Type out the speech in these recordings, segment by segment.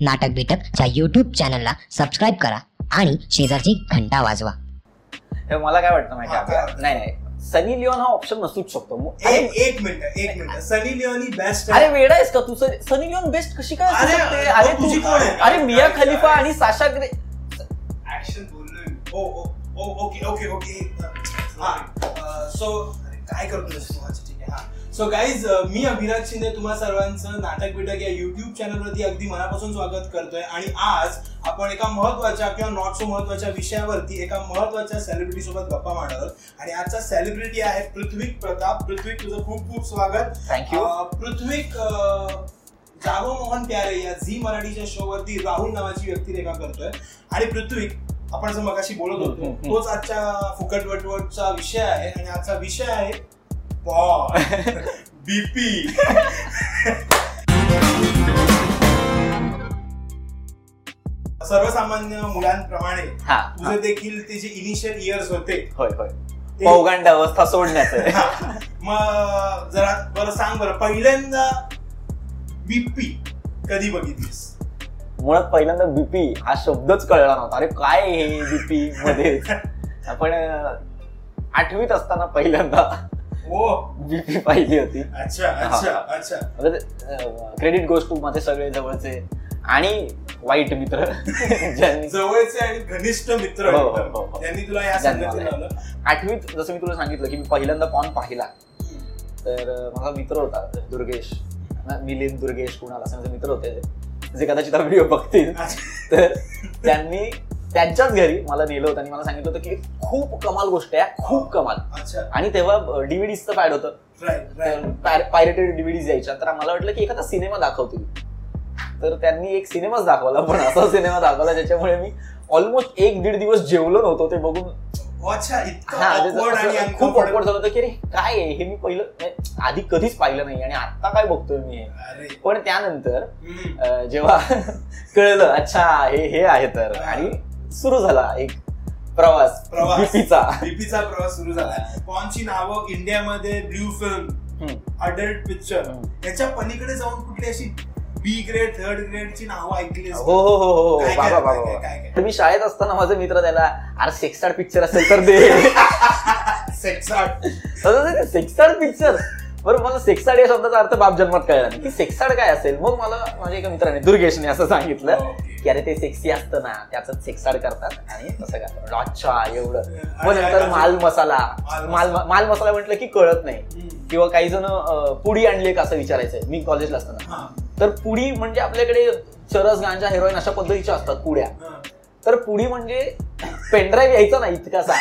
नाटक बिटकच्या यूट्यूब चॅनलला सबस्क्राईब करा आणि शेजारची घंटा वाजवा हे मला काय वाटतं माहिती हा, आहे का? नाही नाही सनी लिओन हा ऑप्शन नसूच शकतो एक अरे एक मिनिट एक मिनिट सनी लिओनी बेस्ट अरे वेडा आहेस का तू सनी लिओन बेस्ट कशी काय असू अरे, शकते? अरे तुझी तू कोण आहे? अरे मिया खलिफा आणि साशा ग्रे ऍक्शन बोललोय मी. ओ ओ ओ ओके ओके ओके हा सो काय करतो आहे हा सो गाईज मी अभिराज शिंदे तुम्हा सर्वांचं नाटक बिटक या युट्यूब चॅनलवरती अगदी मनापासून स्वागत करतोय. आणि आज आपण एका महत्त्वाच्या किंवा नॉट सो महत्त्वाच्या विषयावरती एका महत्त्वाच्या सेलिब्रिटी सोबत गप्पा मारणार आहोत. आणि आजचा सेलिब्रिटी आहे पृथ्वीक प्रताप. पृथ्वीक तुझं खूप खूप स्वागत. अं, पृथ्वीक जागो मोहन प्यारे या झी मराठीच्या शो वरती राहुल नावाची व्यक्तिरेखा करतोय. आणि पृथ्वी आपण जो मगाशी बोलत होतो तोच आजच्या फुकट वटवटचा विषय आहे. आणि आजचा विषय आहे बीपी सर्वसामान्य मुलांप्रमाणे हा. तुझे देखील ते जे इनिशियल इयर्स होते होय होय. ते- पौगंड अवस्था सोडण्याचं हा. मग जरा बरं सांग बरं पहिल्यांदा बीपी कधी बघितलीस? मुळात पहिल्यांदा बीपी हा शब्दच कळला नव्हता. अरे काय हे बीपी मध्ये आपण अं, आठवीत असताना पहिल्यांदा बीपी पाहिली होती. अच्छा अच्छा अच्छा. क्रेडिट गोष्ट टू माझे सगळे जवळचे आणि वाईट मित्र. जवळचे आणि घनिष्ठ मित्र हो, हो, हो. त्यांनी तुला या आठवीत जसं मी तुला सांगितलं की मी पहिल्यांदा पॉन पाहिला. तर माझा मित्र होता दुर्गेश. मिलिंद दुर्गेश कुणाल असे माझे मित्र होते. जे कदाचित व्हिडिओ बघतील. तर त्यांनी त्यांच्याच घरी मला नेलं होतं आणि मला सांगितलं होतं की खूप कमाल गोष्ट आहे खूप कमाल. अच्छा. आणि तेव्हा डीव्हीडीचं पॅड होतं. पायरेटेड डीव्हीडीज यायच्या. तर आम्हाला वाटलं की एखादा सिनेमा दाखवतील. तर त्यांनी एक सिनेमाच दाखवला पण असा सिनेमा दाखवला ज्याच्यामुळे मी ऑलमोस्ट एक दीड दिवस जेवलो नव्हतो ते बघून. असं खूप. ऑकवर्ड झालं होतं की अरे काय आहे? हे मी पहिलं म्हणजे आधी कधीच पाहिलं नाही आणि आता काय बघतोय मी? हे पण त्यानंतर जेव्हा कळलं अच्छा हे हे आहे तर. आणि सुरू झाला एक प्रवास प्रवास. बीपीचा. बीपीचा प्रवास सुरू झाला. पॉनची नावं इंडियामध्ये ब्ल्यू फिल्म. Adult picture. याच्या पलीकडे जाऊन कुठली अशी बी ग्रेड थर्ड ग्रेडची नावं ऐकली हो हो हो हो काय- बाबा बाबा. मी शाळेत असताना माझे मित्र त्याला अरे सेक्साड पिक्चर असेल तर दे. सेक्स आर्ट सेक्साड पिक्चर बरं मला सेक्साड या शब्दाचा अर्थ बाप जन्मात कळला नाही. की सेक्साड काय असेल? मग मला माझ्या एका मित्राने दुर्गेशने असं सांगितलं. की अरे ते सेक्सी असतं ना त्याच सेक्साड करतात आणि तसं करतात अच्छा एवढं. मग नंतर माल मसाला. माल माल मसाला. म्हटलं की कळत नाही. किंवा काही जण पुडी आणली का असं विचारायचंय मी कॉलेजला असताना. तर पुडी म्हणजे आपल्याकडे चरस गांजा हेरोईन अशा पद्धतीच्या असतात पुड्या. तर पुडी म्हणजे पेनड्राईव्ह यायचा ना इतकासा.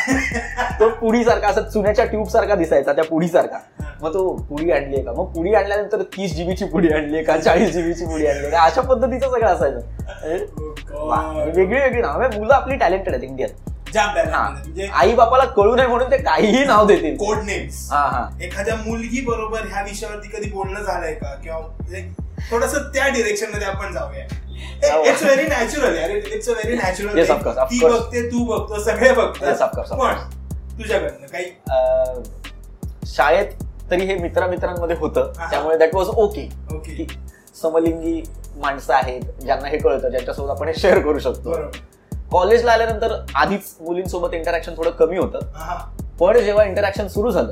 तो पुडी सारखा असं चुन्याच्या ट्यूब सारखा दिसायचा त्या पुडी सारखा मग तो पुडी आणलीये का? मग पुडी आणल्यानंतर तीस जीबीची पुडी आणली का? चाळीस जीबीची पुडी आणली का? अशा पद्धतीचं सगळं असायचं. अरे, Oh God. वेगळी वेगळी नाव. मुलं आपली टॅलेंटेड आहेत इंडियात. म्हणजे आई बापाला कळू नये म्हणून ते काहीही नाव देतील. कोड नेम्स हा हा. एखाद्या मुलगी बरोबर ह्या विषयावरती कधी बोलणं झालंय का? किंवा थोडस त्या डिरेक्शनमध्ये आपण जाऊया. It's very natural it's very natural ती. बघते तू बघतो सगळे of पण तुझ्याकडनं काही. शाळेत तरी हे मित्रा मित्रांमध्ये होतं. हा. त्यामुळे दॅट वॉज ओके की समलिंगी माणसं आहेत ज्यांना हे कळतं ज्यांच्यासोबत आपण हे शेअर करू शकतो. कॉलेजला आल्यानंतर आधीच मुलींसोबत इंटरॅक्शन थोडं कमी होतं. हा पण जेव्हा इंटरॅक्शन सुरू झालं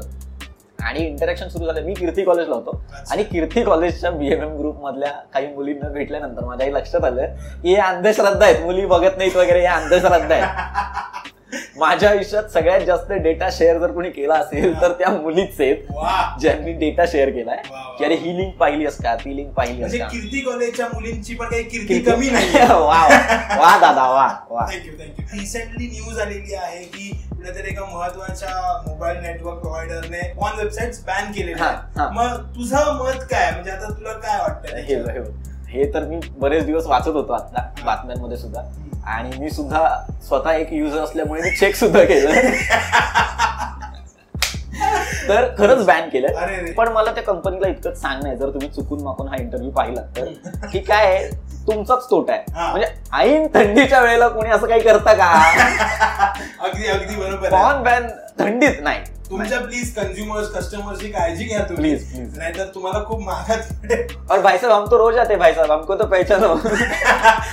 आणि इंटरॅक्शन सुरू झालं मी कीर्ती कॉलेजला होतो. आणि कीर्ती कॉलेजच्या बीएमएम ग्रुप मधल्या काही मुलींना भेटल्यानंतर माझ्याही लक्षात आलं की हे अंधश्रद्धा आहेत मुली बघत नाहीत वगैरे या अंधश्रद्धा आहेत. माझ्या आयुष्यात सगळ्यात जास्त डेटा शेअर जर कोणी केला असेल तर त्या मुलीच आहेत ज्यांनी डेटा शेअर केलाय. की अरे ही लिंक पाहिलीस का ती लिंक पाहिली म्हणजे का कीर्ती कॉलेजच्या मुलींची पण काही कीर्ती कमी नाही वा वा. दादा वा वा. थँक्यू थँक्यू रिसेंटली न्यूज आलेली आहे की कुठेतरी एका महत्त्वाच्या मोबाईल नेटवर्क प्रोव्हायडरने ऑन वेबसाईट बॅन. हा. मग तुझं मत काय म्हणजे आता तुला काय वाटतं हे तर मी बरेच दिवस वाचत होतो आता बातम्यांमध्ये सुद्धा. आणि मी सुद्धा स्वतः एक युजर असल्यामुळे मी चेक सुद्धा केलं. तर खरंच बॅन केलं. पण मला त्या कंपनीला इतकंच सांगणं आहे. जर तुम्ही चुकून माकून हा इंटरव्ह्यू पाहिला तर. की काय आहे, तुमचाच तोटा आहे. म्हणजे ऐन थंडीच्या वेळेला कोणी असं काही करतं का अगदी अगदी बरोबर आहे. पॉन बॅन थंडीत नाही तुमच्या प्लीज कंझ्युमर्स कस्टमरची काळजी घ्या तुम्ही please. नाहीतर तुम्हाला खूप महागात पडेल और भाई साहब हम तो रोज आते हैं भाई साहब हमको तो पहचानो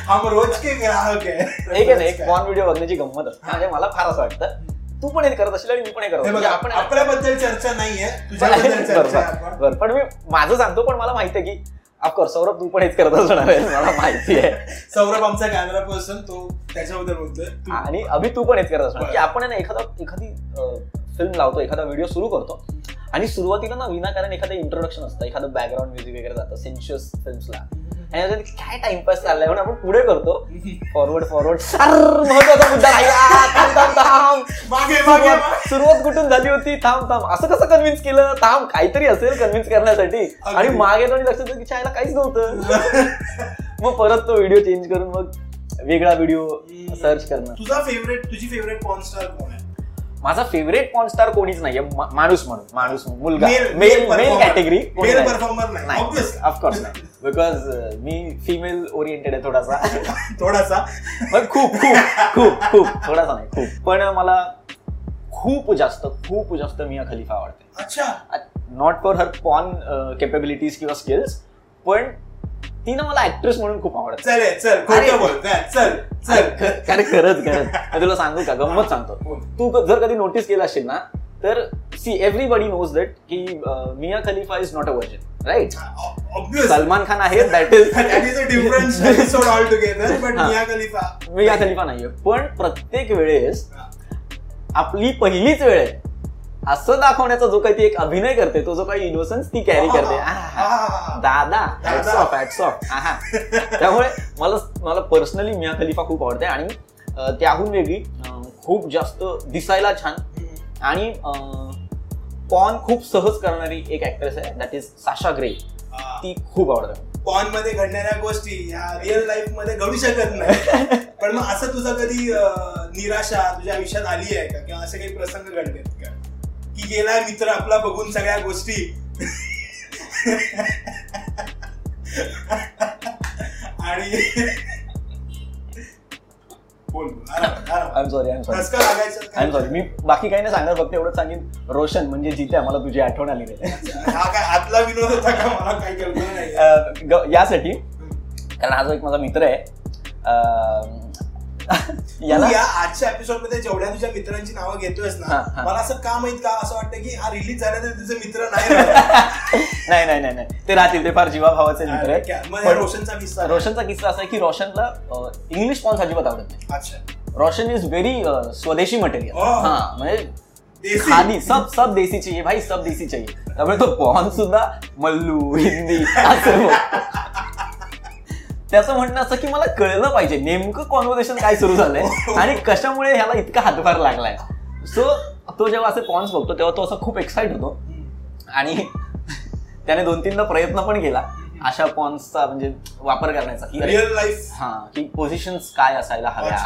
हम रोज के ग्राहक आहे एक आहे ना एक पॉन व्हिडिओ बघण्याची गंमत असते म्हणजे मला फार असं वाटतं तू पण हे करत असेल आणि मी पण हे करत असेल. म्हणजे आपण आपल्याबद्दल चर्चा नाहीये तुझ्याबद्दल चर्चा आहे बरोबर आपण. बरोबर. पण मी माझं सांगतो पण मला माहिती आहे की ऑफकोर्स सौरभ तू पण हेच करत असणार आहे मला माहिती आहे. सौरभ आमचा कॅमेरा पर्सन तो त्याच्याबद्दल बोलतोय. आणि अभि तू पण हेच करत असणार. की आपण ना एखादा एखादी फिल्म लावतो एखादा व्हिडिओ सुरू करतो. आणि सुरुवातीला ना विनाकारण एखादं इंट्रोडक्शन असतं. एखादं बॅकग्राऊंड म्युझिक वगैरे जातं सेन्शियस फिल्म्सला आणि काय टाइमपास चाललाय म्हणून आपण पुढे करतो. फॉरवर्ड फॉरवर्ड सर महत्त्वाचा मुद्दा थांब सुरुवात कुठून झाली होती? थांब थांब. असं कसं कन्व्हिन्स केलं? थांब काहीतरी असेल कन्व्हिन्स करण्यासाठी. आणि मागे आणि लक्षात की चायला काहीच नव्हतं. मग परत तो व्हिडिओ चेंज करून मग वेगळा व्हिडिओ सर्च करणं तुझा फेवरेट तुझी फेवरेट पॉन स्टार कोण आहे? माझा फेवरेट पॉन स्टार कोणीच नाहीये मा- माणूस म्हणून माणूस मुलगा. Male male. Category. Of course नाही बिकॉज मी फिमेल ओरिएंटेड आहे थोडासा. थोडासा. पण खूप खूप खूप खूप. थोडासा नाही खूप. पण मला खूप जास्त खूप जास्त मिया खलिफा आवडते. अच्छा. Not for her porn capabilities किंवा स्किल्स पण ती ना मला ऍक्ट्रेस म्हणून खूप आवडते. चल चल अरे. चल, चल खरं खरंच खरंच तुला सांगू का? गंमत सांगतो. तू जर कधी नोटीस केलं असेल ना तर सी एव्हरीबडी नोज दॅट की Mia Khalifa is not a version right Salman Khan आहे दॅट इज मिया खलिफा. नाहीये. पण प्रत्येक वेळेस आपली पहिलीच वेळ आहे. असं दाखवण्याचा जो काही ती एक अभिनय करते तो जो काही इनोसन्स ती कॅरी करते. दादा हॅट्स. ऑफ हॅट्स ऑफ त्यामुळे मला मला पर्सनली मिया खलिफा खूप आवडते आणि त्याहून वेगळी खूप जास्त दिसायला छान. आणि पॉन खूप सहज करणारी एक ऍक्ट्रेस आहे दॅट इज साशा ग्रे. ती खूप आवडते. पॉनमध्ये घडणाऱ्या गोष्टी ह्या रिअल लाईफमध्ये घडू शकत नाही. पण मग असं तुझा कधी निराशा तुझ्या आयुष्यात आली आहे का? किंवा असे काही प्रसंग घडलेत का गेलाय मित्र आपला बघून सगळ्या गोष्टी. आणि मी बाकी काही नाही सांगणार फक्त एवढंच सांगेन. रोशन म्हणजे जिथे आम्हाला तुझी आठवण आली रे हा काय आतला विनोद होता का? मला काही कल्पना नाही. यासाठी कारण हा जो एक माझा मित्र आहे याला या आजच्या एपिसोडमध्ये जेवढ्या तुझ्या मित्रांची नावं घेतोयस ना. मला असं का माहीत का? असं वाटतं की हा रिलीज झाला तर तुझे मित्र नाही. नाही नाही नाही ते राहतील ते फार जीवाभावाचे मित्र आहेत. रोशनचा किस्सा रोशनचा किस्सा असा आहे की रोशनला इंग्लिश पॉन्स अजिबात आवडत नाही. अच्छा. Roshan is very swadeshi material. हा म्हणजे. खादी सब सब देसी चाहिए भाई सब देसी चाहिए. त्यामुळे तो पॉन सुद्धा मल्लू हिंदी असं त्याचं म्हणणं असं की मला कळलं पाहिजे नेमकं कॉन्व्हर्सेशन काय सुरू झालंय आणि कशामुळे ह्याला इतका हातभार लागलाय. सो तो जेव्हा असे पॉन्स बघतो तेव्हा तो असा खूप एक्साइट होतो. आणि त्याने दोन तीनदा प्रयत्न पण केला अशा पॉन्सचा म्हणजे वापर करण्याचा. की हा की पोझिशन्स काय असायला हव्या.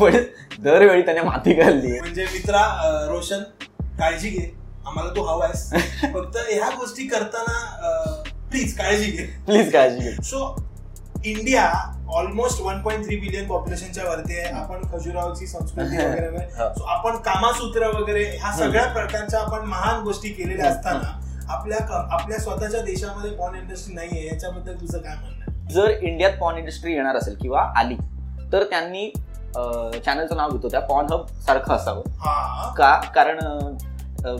पण दरवेळी त्याने माती घालली. म्हणजे मित्रा रोशन काळजी घे. आम्हाला तू हवायस फक्त ह्या गोष्टी करताना प्लीज काळजी घे. प्लीज काळजी घे. So India almost one point three billion पॉप्युलेशनच्या वरती आहे. आपण खजुरावची संस्कृती वगैरे. So आपण कामासूत्र वगैरे ह्या सगळ्या प्रकारच्या आपण महान गोष्टी केलेल्या असताना आपल्या आपल्या स्वतःच्या देशामध्ये पॉन इंडस्ट्री नाहीये याच्याबद्दल तुझं काय म्हणणं? जर इंडियात पॉन इंडस्ट्री येणार असेल किंवा आली तर त्यांनी चॅनलचं नाव घेतो त्या पॉन हब सारखं असावं. हा. का? कारण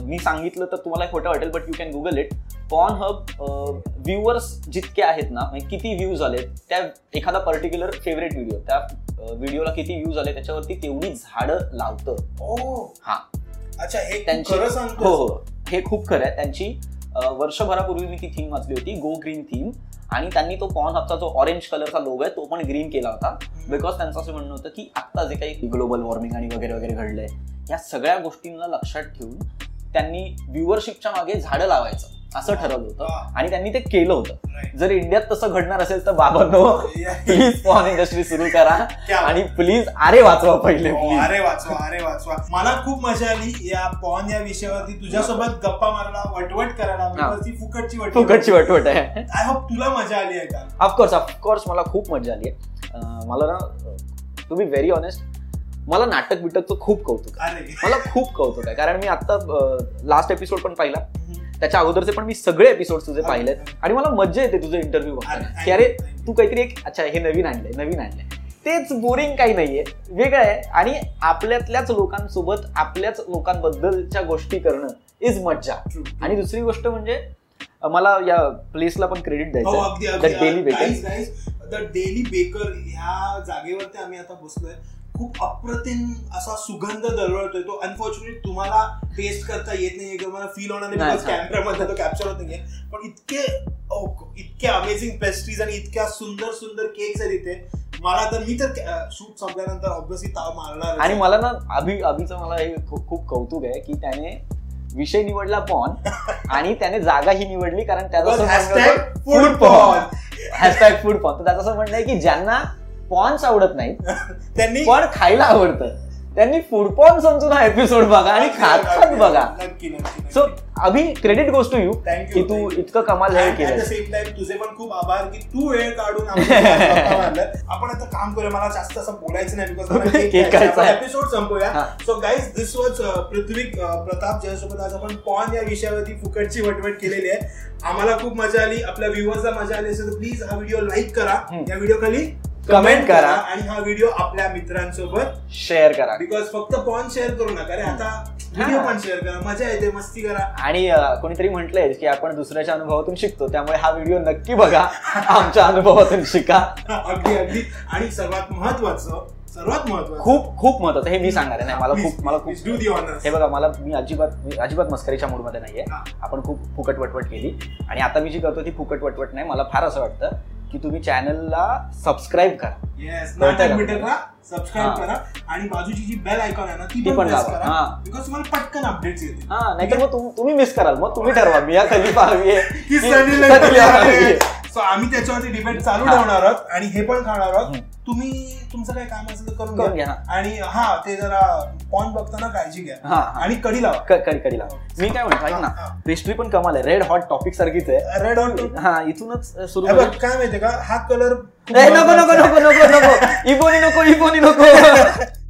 मी सांगितलं तर तुम्हाला खोटं वाटेल but you can Google it Pornhub viewers जितके आहेत ना म्हणजे किती व्ह्यूज आले त्या एखादा पर्टिक्युलर फेवरेट व्हिडिओ त्या व्हिडिओला किती व्ह्यूज आले त्याच्यावरती तेवढी झाडं लावतं. हा. अच्छा हे त्यांची खरं हो हो. हे खूप खरं आहे. त्यांची अं, वर्षभरापूर्वी मी ती थीम वाचली होती गो ग्रीन थीम आणि त्यांनी तो पॉन हबचा जो ऑरेंज कलरचा लोगो आहे तो पण ग्रीन केला होता. बिकॉज त्यांचं असं म्हणणं होतं की आता जे काही ग्लोबल वॉर्मिंग आणि वगैरे वगैरे घडलंय या सगळ्या गोष्टींना लक्षात ठेवून त्यांनी व्ह्युअरशिपच्या मागे झाडं लावायचं. असं ठरवलं होतं. आणि त्यांनी ते केलं होतं. जर इंडियात तसं घडणार असेल तर बाबांनो. प्लीज पॉन इंडस्ट्री सुरू करा? आणि प्लीज अरे वाचवा पहिले हो, अरे वाचवा अरे वाचवा. मला खूप मजा आली या पॉन या विषयावरती. तुझ्यासोबत गप्पा मारायला वटवट करायला. फुकटची वटवट फुकटची वटवट आहे. आय होप तुला मजा आली आहे का? ऑफकोर्स ऑफकोर्स मला खूप मजा आली आहे. मला ना टू बी व्हेरी ऑनेस्ट मला नाटक बिटकचं खूप कौतुक मला खूप कौतुक आहे. कारण मी आता लास्ट एपिसोड पण पाहिला. त्याच्या अगोदरचे पण मी सगळे एपिसोड तुझे पाहिलेत. आणि मला मजा येते तुझे इंटरव्ह्यू अरे, की अरे. तू काहीतरी एक अच्छा हे नवीन आणलंय नवीन आणलंय. तेच बोरिंग काही नाहीये. वेगळं आहे. आणि आपल्यातल्याच लोकांसोबत आपल्याच लोकांबद्दलच्या गोष्टी करणं इज मज्जा. आणि दुसरी गोष्ट म्हणजे मला या प्लेसला पण क्रेडिट द्यायचं Daily guys Baker the Daily Baker ह्या जागेवरती आम्ही आता बसलोय. खूप अप्रतिम असा सुगंध दरवळतोय तो. अनफॉर्च्युनेट तुम्हाला टेस्ट करता येत नाही किंवा मला फील होणार नाही कॅमेरामध्ये तो कॅप्चर होत नाहीये. पण इतके इतके अमेझिंग पेस्ट्रीज आणि इतक्या सुंदर सुंदर केक्स आहेत इथे. मला तर मी तर शूट संपल्यानंतर ऑब्विसली ताव मारणार आणि मला ना अभि अभिचं मला हे खूप कौतुक आहे की त्याने विषय निवडला पॉन आणि त्याने जागा ही निवडली कारण त्याचं hashtag food porn. Hashtag food porn तर त्याचं असं म्हणणं आहे की ज्यांना पॉन्स आवडत नाही त्यांनी पण खायला आवडतं त्यांनी फूड पॉन समजून हा एपिसोड बघा आणि खात खात बघा सो अभि क्रेडिट गोष्ट टू यू की तू. इतकं कमाल हे केलं सेम टाइम तुझे पण खूप आभार की तू वेळ काढून. आपण आता काम करूया मला जास्त असं बोलायचं नाही आहे. Episode संपूया. So guys this was Prithvi uh, Pratap ज्यासोबत आज आपण पॉन या विषयावरती फुकटची वटवट केलेली आहे आम्हाला खूप मजा आली आपल्या व्ह्युअर्सला मजा आली असेल तर प्लीज हा व्हिडिओ लाईक करा. या व्हिडिओ खाली Comment करा. आणि हा व्हिडिओ आपल्या मित्रांसोबत शेअर करा. बिकॉज फक्त पॉन शेअर करू नका. रे आता व्हिडिओ. पण शेअर करा. मजा येते मस्ती करा. आणि कोणीतरी म्हटलंय की आपण दुसऱ्याच्या अनुभवातून शिकतो. त्यामुळे हा व्हिडिओ नक्की बघा. आमच्या अनुभवातून शिका. अगदी अगदी. आणि सर्वात महत्वाचं सर्वात महत्वाचं खूप खूप महत्वाचं. हे मी सांगणार आहे. नाही मला खूप मला खूप हे बघा मला मी अजिबात अजिबात मस्करीच्या मूडमध्ये नाहीये. आपण खूप फुकट वटवट केली. आणि आता मी जी करतो ती फुकट वटवट नाही. मला फार असं वाटतं की तुम्ही चॅनलला सबस्क्राईब करा येस सबस्क्राईब. करा आणि बाजूची जी बेल आयकॉन आहे ना ती पण. करा हा. बिकॉज तुम्हाला पटकन अपडेट्स हा नाहीतर मग तुम- तुम्ही मिस कराल मग तुम्ही ठरवा मी या खलिफा हवी आहे की की सनी सनी लिओन हवी आहे. सो आम्ही त्याच्यावरती डिबेट चालू. ठेवणार आहोत आणि हे पण खाणार आहोत. तुम्ही तुमचं काही काम असेल तर करून घ्या. आणि हा ते जरा पॉन बघताना काळजी घ्या. आणि कडी लावा. कडी कडी लावा. मी काय म्हणतो ऐक ना. पेस्ट्री पण कमाल आहे. रेड हॉट टॉपिक सारखीच आहे. रेड ऑन हा इथूनच सुरू काय माहितीये का? हा कलर नको नको नको नको नको. इबोनी नको इबोनी नको.